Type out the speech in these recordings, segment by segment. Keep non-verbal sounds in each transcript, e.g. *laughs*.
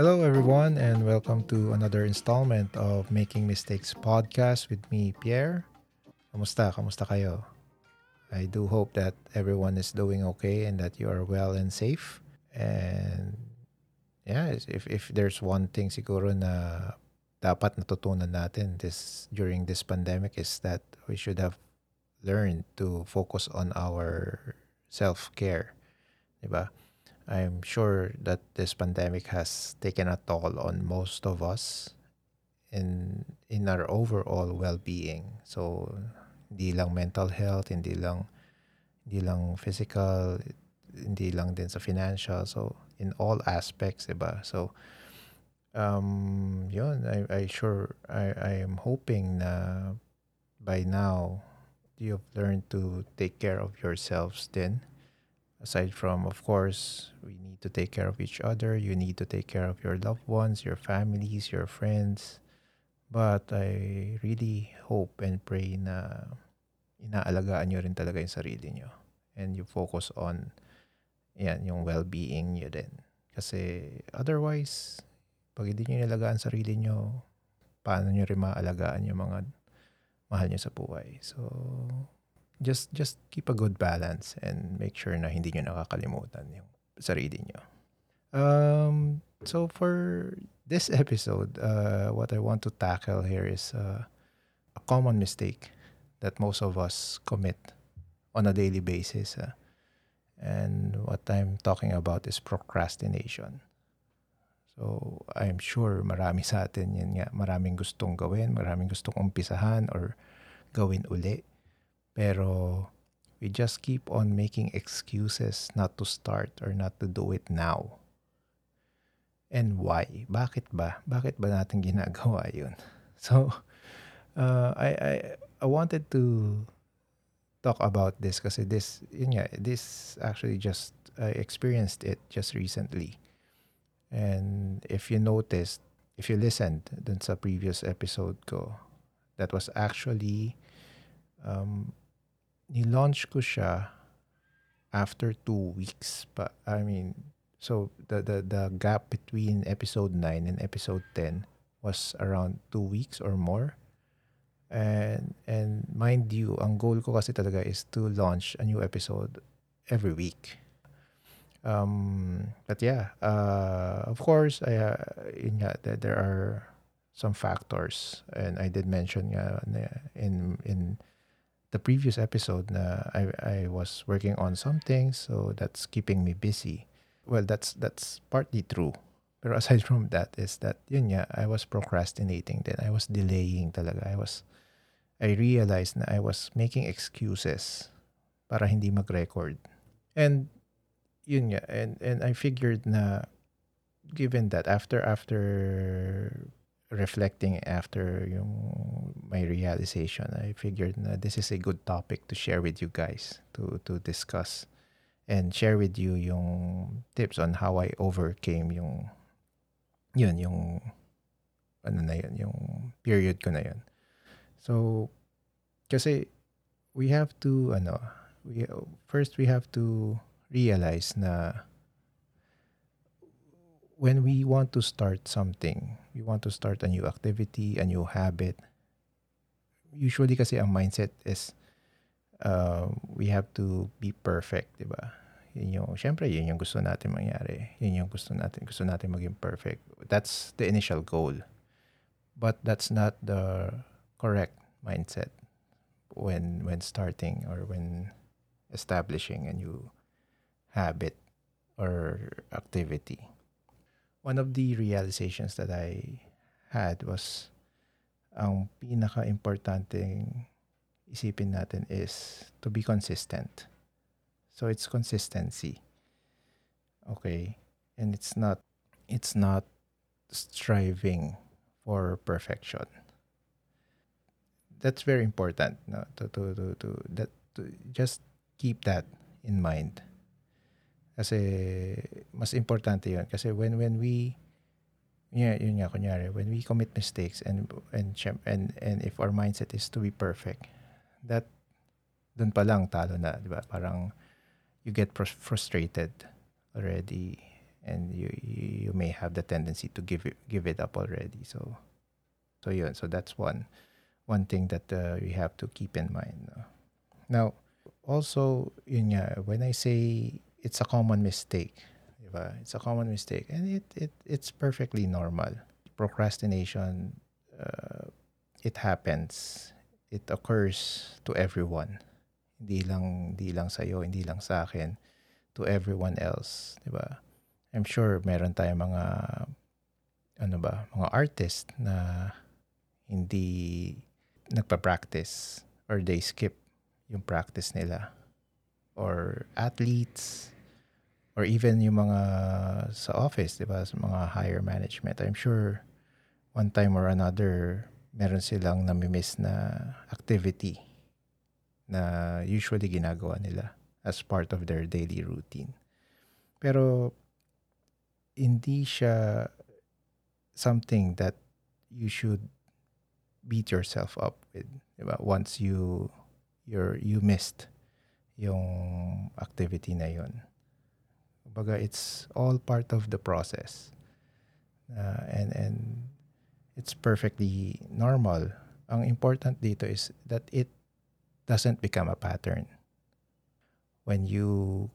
Hello, everyone, and welcome to another installment of Making Mistakes podcast with me, Pierre. Kamusta? Kamusta kayo? I do hope that everyone is doing okay and that you are well and safe. And yeah, if, if there's one thing siguro na dapat natutunan natin this during this pandemic is that we should have learned to focus on our self-care. Diba? I'm sure that this pandemic has taken a toll on most of us in in our overall well-being. So hindi lang mental health, hindi lang hindi lang physical, hindi lang din sa financial. So in all aspects, 'di ba? So um yun, I I sure I I am hoping na by now you've learned to take care of yourselves then aside from of course we need to take care of each other. You need to take care of your loved ones your families your friends. But i really hope and pray na inaalagaan nyo rin talaga yung sarili nyo. And you focus on yan yung well-being nyo din. Kasi otherwise pag hindi nyo inalagaan sarili nyo paano nyo rin maalagaan yung mga mahal nyo sa buhay? So just just keep a good balance and make sure na hindi nyo nakakalimutan yung sarili nyo. Um, so for this *laughs* episode, uh, what I want to tackle here is uh, a common mistake that most of us commit on a daily basis. Uh, and what I'm talking about is procrastination. So I'm sure marami sa atin yun nga, maraming gustong gawin, maraming gustong umpisahan or gawin uli pero we just keep on making excuses not to start or not to do it now. And why? Bakit ba? Bakit ba natin *laughs* ginagawa yun? So, uh, I, I, I wanted to talk about this kasi this, yun nga, this actually just, I experienced it just recently. And if you noticed, if you listened dun sa previous episode ko, that was actually um, ni-launch ko siya after two weeks But I mean, so the, the, the gap between episode 9 and episode 10 was around two weeks or more. And, and mind you, ang goal ko kasi talaga is to launch a new episode every week. Um, but yeah, uh, of course, I, uh, in, yeah, there, are some factors, and I did mention uh, in in the previous episode I I was working on something so that's keeping me busy. Well, that's that's partly true. Pero *laughs* aside from that is that yun nga, I was procrastinating then. I was delaying talaga. I was I realized na I was making excuses para hindi mag-record. And yun nga, and and I figured na given that after after reflecting after yung my realization, I figured na this is a good topic to share with you guys to to discuss and share with you yung tips on how I overcame yung yun yung ano na yun yung period ko na yun. So kasi we have to ano we first we have to realize na when we want to start something, we want to start a new activity, a new habit, usually kasi ang mindset is uh, we have to be perfect, di ba? Yun yung, syempre, yun yung gusto natin mangyari. Yun yung gusto natin, gusto natin maging perfect. That's the initial goal. But that's not the correct mindset when when starting or when establishing a new habit or activity one of the realizations that I had was ang pinaka-importanting isipin natin is to be consistent. So it's consistency. Okay? And it's not it's not striving for perfection. That's very important no to to to, to that to just keep that in mind. Kasi mas importante 'yun. Kasi when when we yeah, yun nga kunyari when we commit mistakes and and and and if our mindset is to be perfect that dun pa lang talo na 'di ba? Parang you get frustrated already and you you may have the tendency to give it give it up already. So so yun. So that's one one thing that uh, we have to keep in mind no? now also yun nga when i say it's a common mistake diba? it's a common mistake. And it, it it's perfectly normal. Procrastination uh, it happens. It occurs to everyone. Hindi lang hindi lang sa iyo hindi lang sa akin to everyone else diba? I'm sure meron tayong mga ano ba, mga artist na hindi nagpa-practice or they skip yung practice nila or athletes or even yung mga sa office, 'di ba, sa mga higher management. I'm sure one time or another meron silang nami-miss na activity na usually ginagawa nila as part of their daily routine. Pero hindi siya something that you should beat yourself up with, 'di ba? Once you you're you missed yung activity na yun. Kumbaga, it's all part of the process. Uh, and and it's perfectly normal. Ang important dito is that it doesn't become a pattern. When you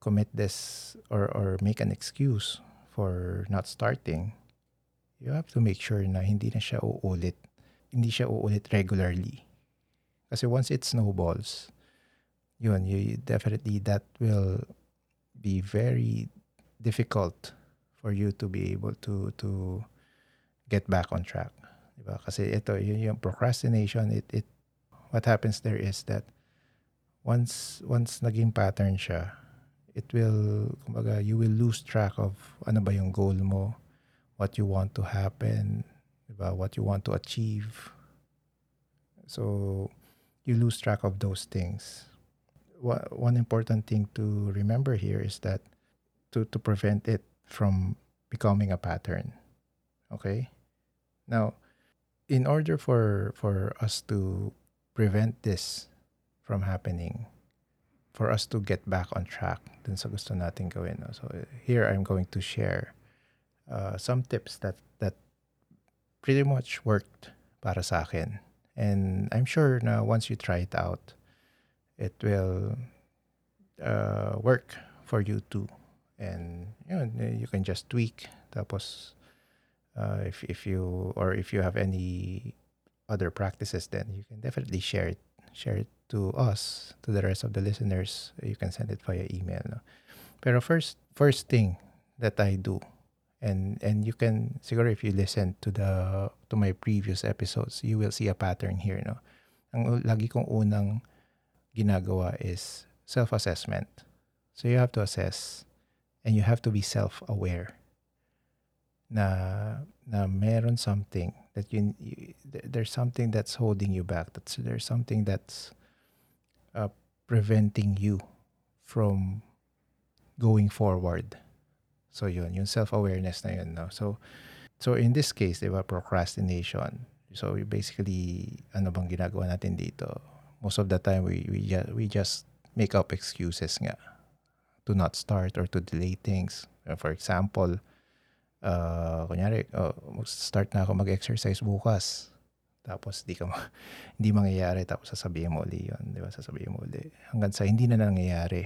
commit this or or make an excuse for not starting, you have to make sure na hindi na siya uulit. Hindi siya uulit regularly. Kasi once it snowballs, yun, you, definitely that will be very difficult for you to be able to to get back on track. Diba? Kasi ito, yun yung procrastination, it, it, what happens there is that once once naging pattern siya, it will, kumbaga, you will lose track of ano ba yung goal mo, what you want to happen, diba? what you want to achieve. So, you lose track of those things. One important thing to remember here is that to, to prevent it from becoming a pattern. Okay? Now, in order for for us to prevent this from happening, for us to get back on track dun sa gusto natin gawin. No? So here I'm going to share uh, some tips that that pretty much worked para sa akin. And I'm sure na once you try it out, it will uh, work for you too. And know, you can just tweak. Tapos, uh, if if you or if you have any other practices, then you can definitely share it share it to us, to the rest of the listeners, you can send it via email. No? Pero first, first thing that I do, and and you can siguro if you listen to the to my previous episodes, you will see a pattern here. No, ang lagi kong unang ginagawa is self-assessment. So you have to assess, and you have to be self-aware. Na na meron something that you, you there's something that's holding you back. That's there's something that's uh, preventing you from going forward. So yun, yung self-awareness na yun. No? So, so in this case, di ba, procrastination. So basically, ano bang ginagawa natin dito? Most of the time, we, we, just, we just make up excuses nga to not start or to delay things. For example, uh, kunyari, oh, start na ako mag-exercise bukas. Tapos di ka ma- *laughs* hindi mangyayari tapos sasabihin mo uli 'yon, 'di ba? Sasabihin mo uli hanggang sa hindi na nangyayari.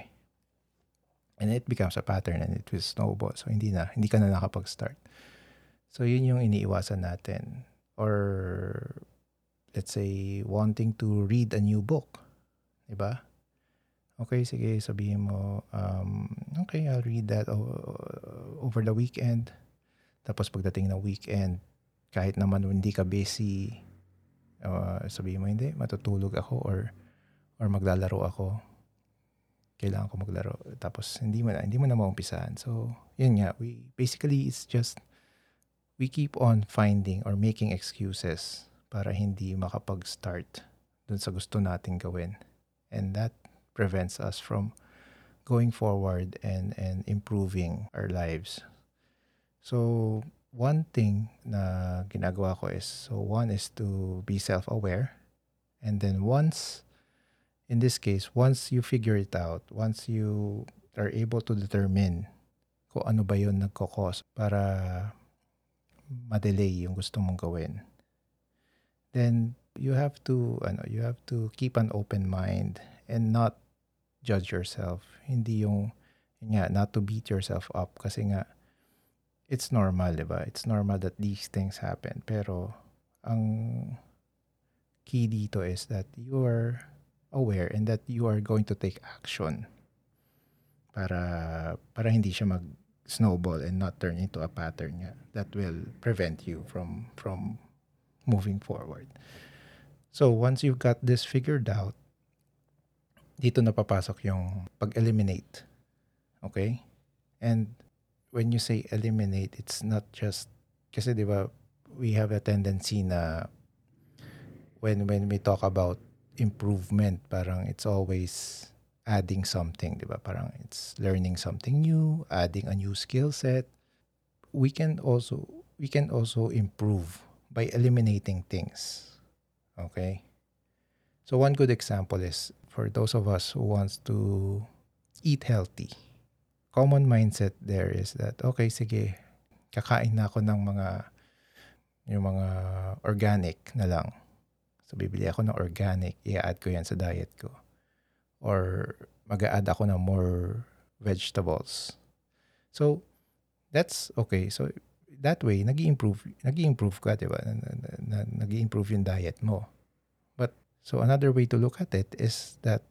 And it becomes a pattern and it will snowball. So hindi na, hindi ka na nakapag-start. So yun yung iniiwasan natin. Or let's say wanting to read a new book. 'Di ba? Okay, sige, sabihin mo, um, okay, I'll read that over the weekend. Tapos pagdating ng weekend, kahit naman hindi ka busy, uh, sabihin mo hindi, matutulog ako or or maglalaro ako. Kailangan ko maglaro. Tapos hindi mo na, hindi mo na maumpisahan. So, yun nga, we basically it's just we keep on finding or making excuses para hindi makapag-start dun sa gusto nating gawin. And that prevents us from going forward and and improving our lives. So, one thing na ginagawa ko is, so one is to be self-aware. And then once, in this case, once you figure it out, once you are able to determine kung ano ba yun nagkakos para ma-delay yung gusto mong gawin. Then you have to ano, you have to keep an open mind and not judge yourself. Hindi yung yun nga, not to beat yourself up kasi nga it's normal, 'di ba? It's normal that these things happen. Pero ang key dito is that you are aware and that you are going to take action para para hindi siya mag snowball and not turn into a pattern nga that will prevent you from from moving forward. So once you've got this figured out, dito na papasok yung pag-eliminate. Okay? And when you say eliminate, it's not just kasi 'di ba we have a tendency na when when we talk about improvement, parang it's always adding something, 'di ba? Parang it's learning something new, adding a new skill set. We can also we can also improve by eliminating things. Okay? So one good example is for those of us who wants to eat healthy. Common mindset there is that okay, sige, kakain na ako ng mga yung mga organic na lang. So bibili ako ng organic, i-add ko yan sa diet ko or mag-add ako ng more vegetables. So, that's okay. So, that way, nag improve nag improve ka, di ba? nag improve yung diet mo. But, so another way to look at it is that,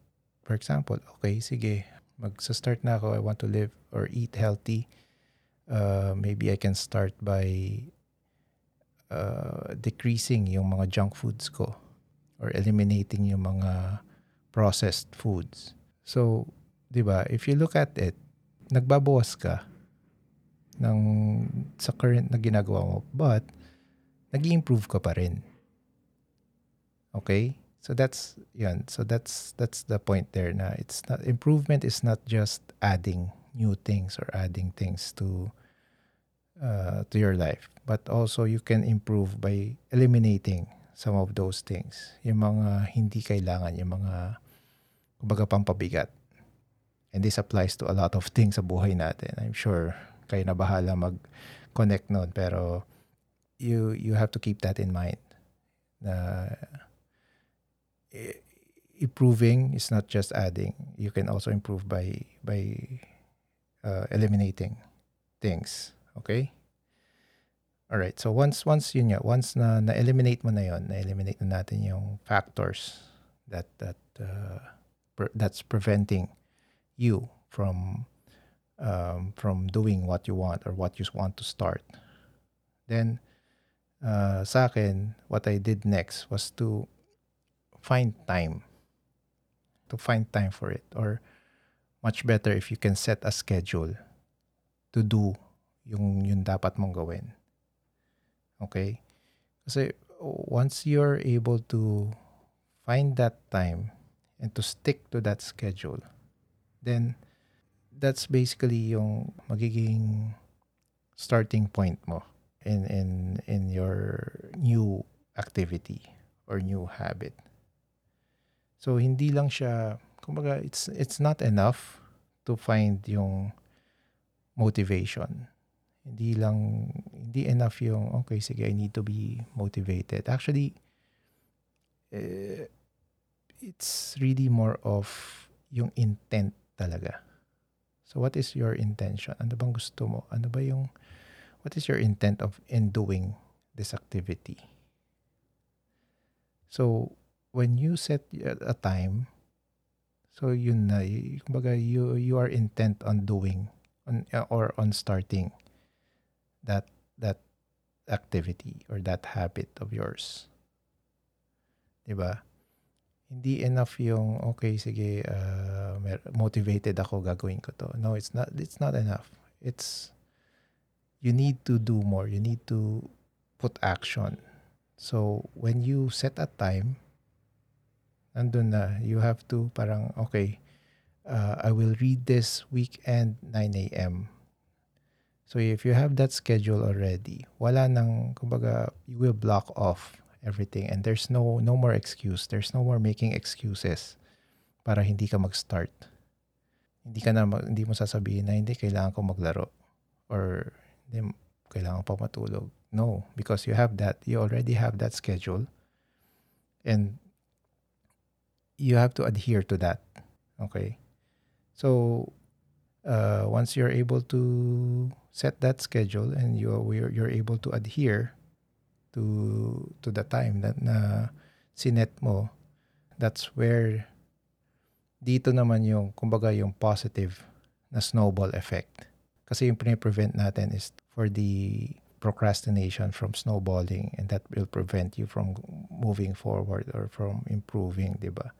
for example, okay, sige, magsa-start na ako, I want to live or eat healthy. Uh, maybe I can start by uh, decreasing yung mga junk foods ko or eliminating yung mga processed foods. So, 'di ba, if you look at it, nagbabawas ka ng sa current na ginagawa mo, but nag-improve ka pa rin. Okay? So that's yan. So that's that's the point there na it's not improvement is not just adding new things or adding things to uh, to your life, but also you can improve by eliminating some of those things. Yung mga hindi kailangan, yung mga kumbaga pampabigat. And this applies to a lot of things sa buhay natin. I'm sure kayo na bahala mag-connect noon. Pero you you have to keep that in mind. Na improving is not just adding. You can also improve by by uh, eliminating things. Okay? All right. So once once yun nga, once na na-eliminate mo na yon, na-eliminate na natin yung factors that that uh, pre- that's preventing you from um, from doing what you want or what you want to start. Then uh, sa akin, what I did next was to find time. To find time for it or much better if you can set a schedule to do yung yung dapat mong gawin. Okay? Kasi once you're able to find that time and to stick to that schedule, then that's basically yung magiging starting point mo in in in your new activity or new habit. So hindi lang siya kumbaga it's it's not enough to find yung motivation hindi lang, hindi enough yung, okay, sige, I need to be motivated. Actually, uh, it's really more of yung intent talaga. So what is your intention? Ano bang gusto mo? Ano ba yung, what is your intent of in doing this activity? So, when you set a time, so yun na, kumbaga you, you are intent on doing on, or on starting that that activity or that habit of yours. 'Di ba? Hindi enough yung okay sige uh, motivated ako gagawin ko to. No, it's not it's not enough. It's you need to do more. You need to put action. So when you set a time andun na you have to parang okay uh, I will read this weekend 9 a.m. So if you have that schedule already, wala nang kumbaga you will block off everything and there's no no more excuse. There's no more making excuses para hindi ka mag-start. Hindi ka na hindi mo sasabihin na hindi kailangan ko maglaro. or hindi kailangan pa matulog. No, because you have that, you already have that schedule and you have to adhere to that. Okay? So uh, once you're able to set that schedule and you you're, you're able to adhere to to the time that na sinet mo, that's where dito naman yung kumbaga yung positive na snowball effect. Kasi yung pre-prevent natin is for the procrastination from snowballing and that will prevent you from moving forward or from improving, 'di ba?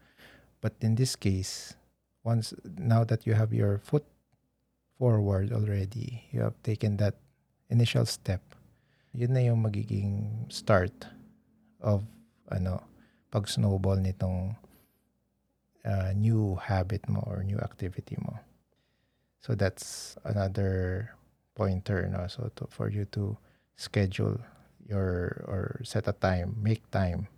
But in this case, once now that you have your foot forward already, you have taken that initial step, yun na yung magiging start of ano, pag snowball nitong uh, new habit mo or new activity mo. So that's another pointer no so to, for you to schedule your or set a time, make time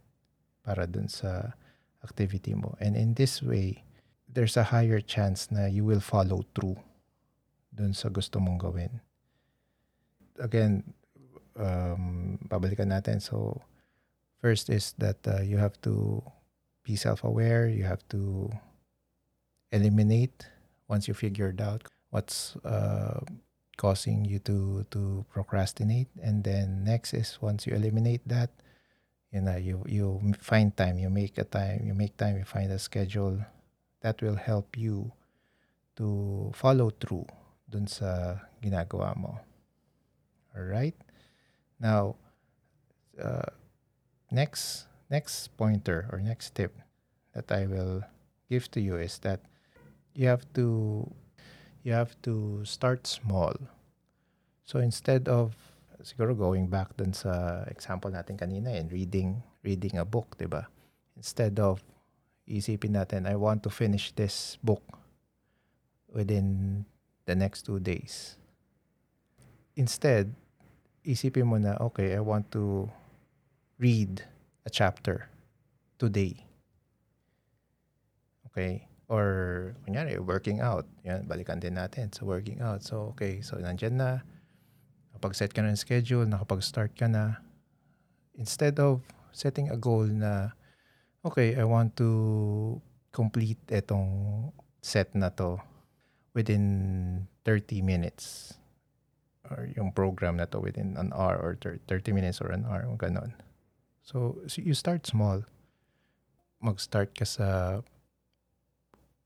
para dun sa activity mo. And in this way, there's a higher chance na you will follow through dun sa gusto mong gawin. Again, um, babalikan natin. So, first is that uh, you have to be self-aware. You have to eliminate once you figured out what's uh, causing you to to procrastinate. And then next is once you eliminate that, you know, you you find time. You make a time. You make time. You find a schedule that will help you to follow through dun sa ginagawa mo. Alright? Now, uh, next next pointer or next tip that I will give to you is that you have to you have to start small. So instead of siguro going back dun sa example natin kanina and reading reading a book, 'di ba? Instead of isipin natin I want to finish this book within the next two days. Instead, isipin mo na, okay, I want to read a chapter today. Okay? Or, kunyari, working out. Yan, balikan din natin sa working out. So, okay. So, nandyan na. Nakapag-set ka na ng schedule, nakapag-start ka na. Instead of setting a goal na, okay, I want to complete itong set na to within 30 minutes or yung program na to within an hour or 30 minutes or an hour, ganon. So, so you start small. Mag-start ka sa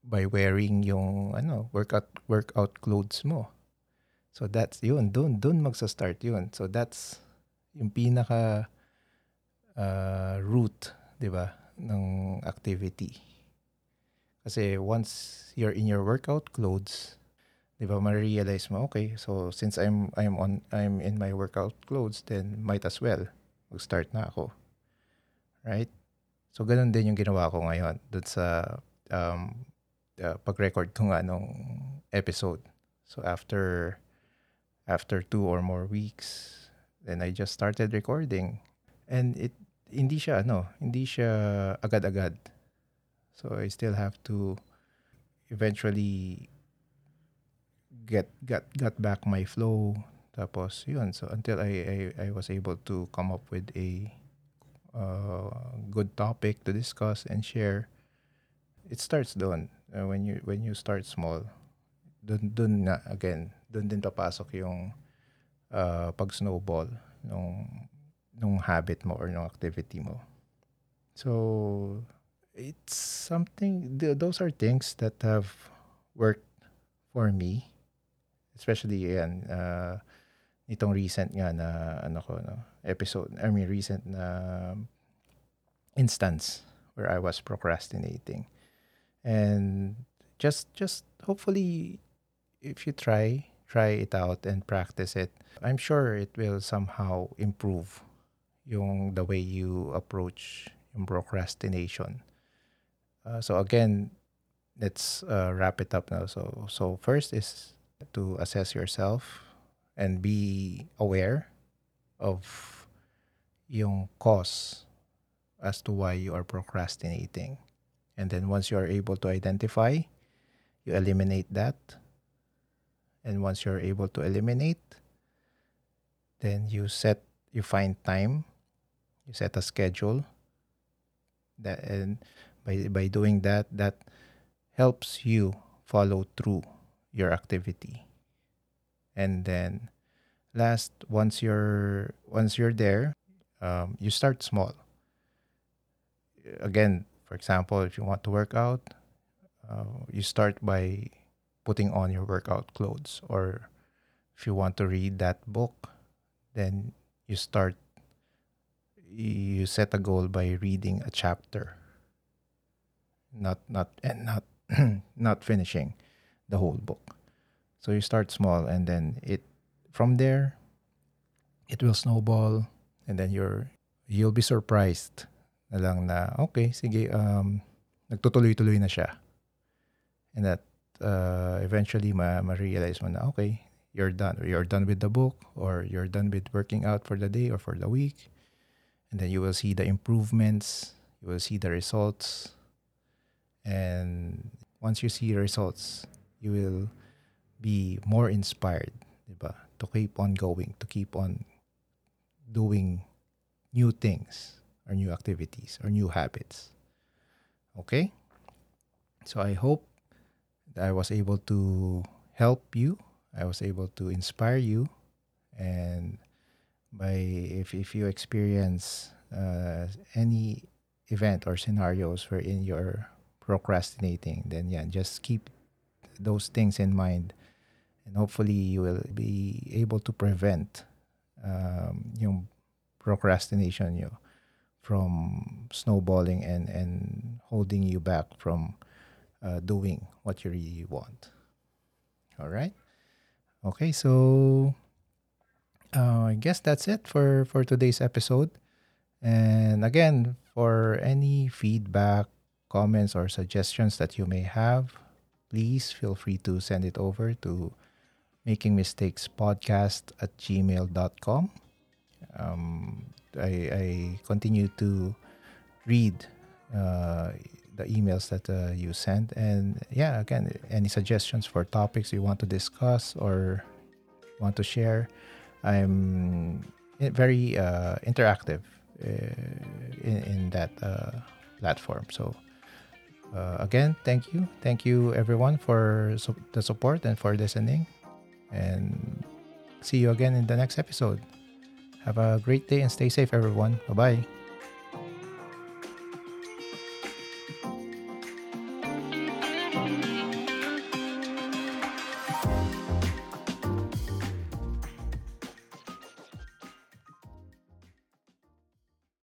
by wearing yung ano, workout workout clothes mo. So that's yun, dun dun magsa-start yun. So that's yung pinaka uh, root, 'di ba, ng activity. Kasi once you're in your workout clothes, 'di ba, ma-realize mo, okay, so since I'm I'm on I'm in my workout clothes, then might as well mag-start na ako. Right? So ganun din yung ginawa ko ngayon doon sa um, uh, pag-record ko nga nung episode. So after after two or more weeks, then I just started recording. And it hindi siya ano, hindi siya agad-agad. So I still have to eventually get got got back my flow tapos yun so until I I, I was able to come up with a uh, good topic to discuss and share it starts doon uh, when you when you start small dun dun na again dun din papasok yung uh, pag snowball nung nung habit mo or nung activity mo. So it's something those are things that have worked for me especially yan uh, itong recent nga na ano ko no episode I mean recent na instance where I was procrastinating. And just just hopefully if you try try it out and practice it I'm sure it will somehow improve yung the way you approach yung procrastination. Uh, so again, let's uh, wrap it up now. So so first is to assess yourself and be aware of yung cause as to why you are procrastinating. And then once you are able to identify, you eliminate that. And once you're able to eliminate, then you set you find time, you set a schedule. That and by by doing that, that helps you follow through your activity. And then last once you're once you're there, um, you start small. Again, for example, if you want to work out, uh, you start by putting on your workout clothes. Or if you want to read that book, then you start, you set a goal by reading a chapter. Not, not, and not, *clears throat* not finishing the whole book. So you start small and then it, from there, it will snowball and then you're, you'll be surprised na lang na, okay, sige, um, nagtutuloy-tuloy na siya. And that uh, eventually ma- ma-realize mo na, okay, you're done. You're done with the book or you're done with working out for the day or for the week. And then you will see the improvements, you will see the results. And once you see results, you will be more inspired, diba? To keep on going, to keep on doing new things or new activities or new habits. Okay? So I hope that I was able to help you. I was able to inspire you. And by if, if you experience uh, any event or scenarios wherein you're procrastinating, then yeah, just keep those things in mind. And hopefully you will be able to prevent um, yung procrastination you from snowballing and, and holding you back from uh, doing what you really want. All right. Okay, so uh, I guess that's it for for today's episode. And again, for any feedback, comments, or suggestions that you may have, please feel free to send it over to makingmistakespodcast at gmail.com. Um, I, I continue to read uh, the emails that uh, you sent. And yeah, again, any suggestions for topics you want to discuss or want to share, I'm very uh, interactive uh, in, in that uh, platform. So uh, again, thank you. Thank you, everyone, for the support and for listening. And see you again in the next episode. Have a great day and stay safe, everyone. Bye bye.